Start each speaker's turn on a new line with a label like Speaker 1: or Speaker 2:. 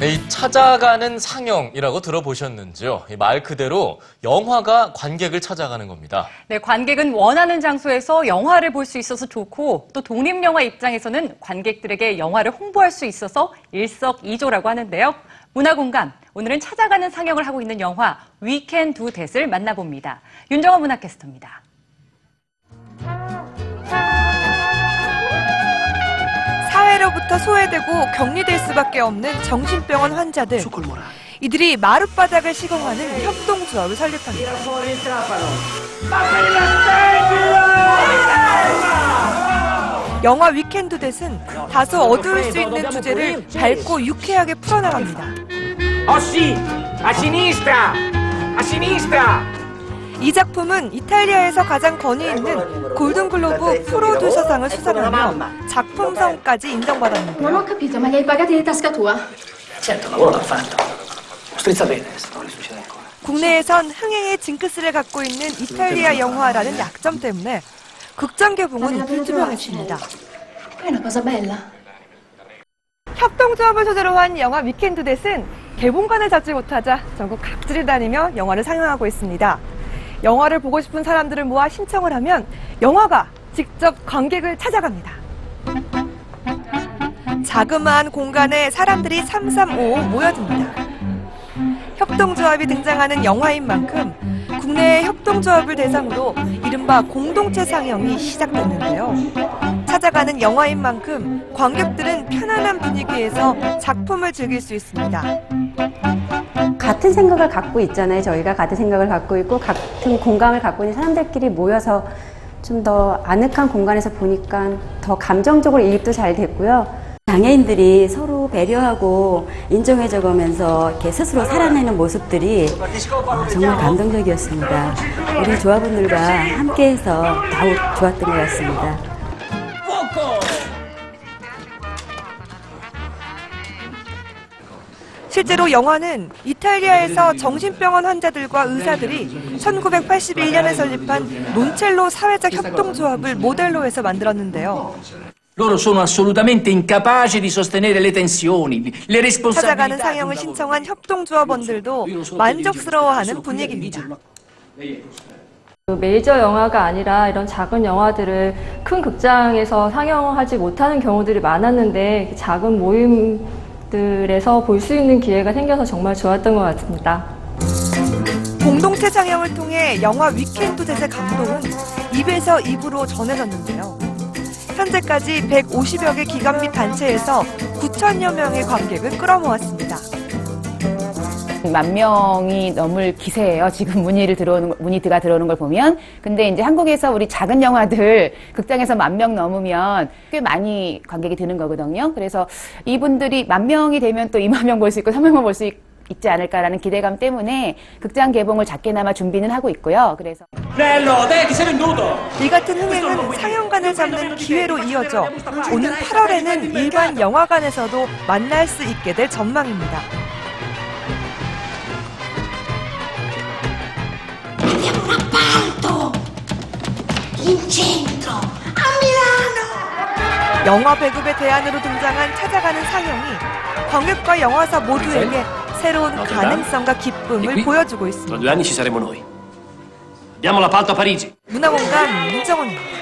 Speaker 1: 네, 이 찾아가는 상영이라고 들어보셨는지요? 이말 그대로 영화가 관객을 찾아가는 겁니다.
Speaker 2: 네, 관객은 원하는 장소에서 영화를 볼 수 있어서 좋고 또 독립영화 입장에서는 관객들에게 영화를 홍보할 수 있어서 일석이조라고 하는데요. 문화공감, 오늘은 찾아가는 상영을 하고 있는 영화 Can Do That을 만나봅니다. 윤정화 문화캐스터입니다.
Speaker 3: 사회로부터 소외되고 격리될 수밖에 없는 정신병원 환자들. 이들이 마룻바닥을 시공하는 협동조합을 설립합니다. 영화 위켄드 댓은 다소 어두울 수 있는 주제를 밝고 유쾌하게 풀어나갑니다.
Speaker 4: Sinistra, a sinistra.
Speaker 3: 이 작품은 이탈리아에서 가장 권위 있는 골든글로브 프로듀서상을 수상하며 작품성까지 인정받았는데요.
Speaker 5: Non ho capito, ma li hai pagati di tasca tua?
Speaker 6: Certo, lavoro l'ha fatto. Strizza bene, se no le succede ancora.
Speaker 3: 국내에선 흥행의 징크스를 갖고 있는 이탈리아 영화라는 약점 때문에 극장 개봉은 불투명했습니다.
Speaker 5: È una cosa bella.
Speaker 3: 협동조합을 소재로 한 영화 위켄드 댓은 개봉관을 잡지 못하자 전국 각지를 다니며 영화를 상영하고 있습니다. 영화를 보고 싶은 사람들을 모아 신청을 하면 영화가 직접 관객을 찾아갑니다. 자그마한 공간에 사람들이 삼삼오오 모여듭니다. 협동조합이 등장하는 영화인 만큼 국내의 협동조합을 대상으로 이른바 공동체 상영이 시작됐는데요. 찾아가는 영화인 만큼 관객들은 편안한 분위기에서 작품을 즐길 수 있습니다.
Speaker 7: 같은 생각을 갖고 있잖아요. 저희가 같은 생각을 갖고 있고 같은 공감을 갖고 있는 사람들끼리 모여서 좀 더 아늑한 공간에서 보니까 더 감정적으로 이입도 잘 됐고요. 장애인들이 서로 배려하고 인정해줘 가면서 이렇게 스스로 살아내는 모습들이 어, 정말 감동적이었습니다. 우리 조합원들과 함께해서 더욱 좋았던 것 같습니다.
Speaker 3: 실제로 영화는 이탈리아에서 정신병원 환자들과 의사들이 1981년에 설립한 론첼로 사회적 협동조합을 모델로 해서 만들었는데요.
Speaker 6: Loro sono assolutamente incapaci di sostenere le tensioni, le responsabilità.
Speaker 3: 찾아가는 상영을. 신청한 협동조합원들도 만족스러워하는 분위기입니다.
Speaker 8: 그 메이저 영화가 아니라 이런 작은 영화들을 큰 극장에서 상영하지 못하는 경우들이 많았는데 작은 모임 들에서 볼 수 있는 기회가 생겨서 정말 좋았던 것 같습니다.
Speaker 3: 공동체 상영을 통해 영화 위켄드 댓의 감동은 입에서 입으로 전해졌는데요. 현재까지 150여 개 기관 및 단체에서 9천여 명의 관객을 끌어모았습니다.
Speaker 9: 만 명이 넘을 기세예요. 지금 문의를 들어오는 문의가 들어오는 걸 보면. 근데 이제 한국에서 우리 작은 영화들 극장에서 만 명 넘으면 꽤 많이 관객이 드는 거거든요. 그래서 이분들이 만 명이 되면 또 2만 명 볼 수 있고 3만 명 볼 수 있지 않을까라는 기대감 때문에 극장 개봉을 작게나마 준비는 하고 있고요. 그래서
Speaker 4: sei venduto.
Speaker 3: 이 같은 흥행은 상영관을 잡는 기회로 이어져 오는 8월에는 일반 영화관에서도 만날 수 있게 될 전망입니다. 영화 배급의 대안으로 등장한 찾아가는 상영이 관객과 영화사 모두에게 새로운 가능성과 기쁨을 보여주고 있습니다.
Speaker 6: a Parigi.
Speaker 3: 문화공간 문정원입니다.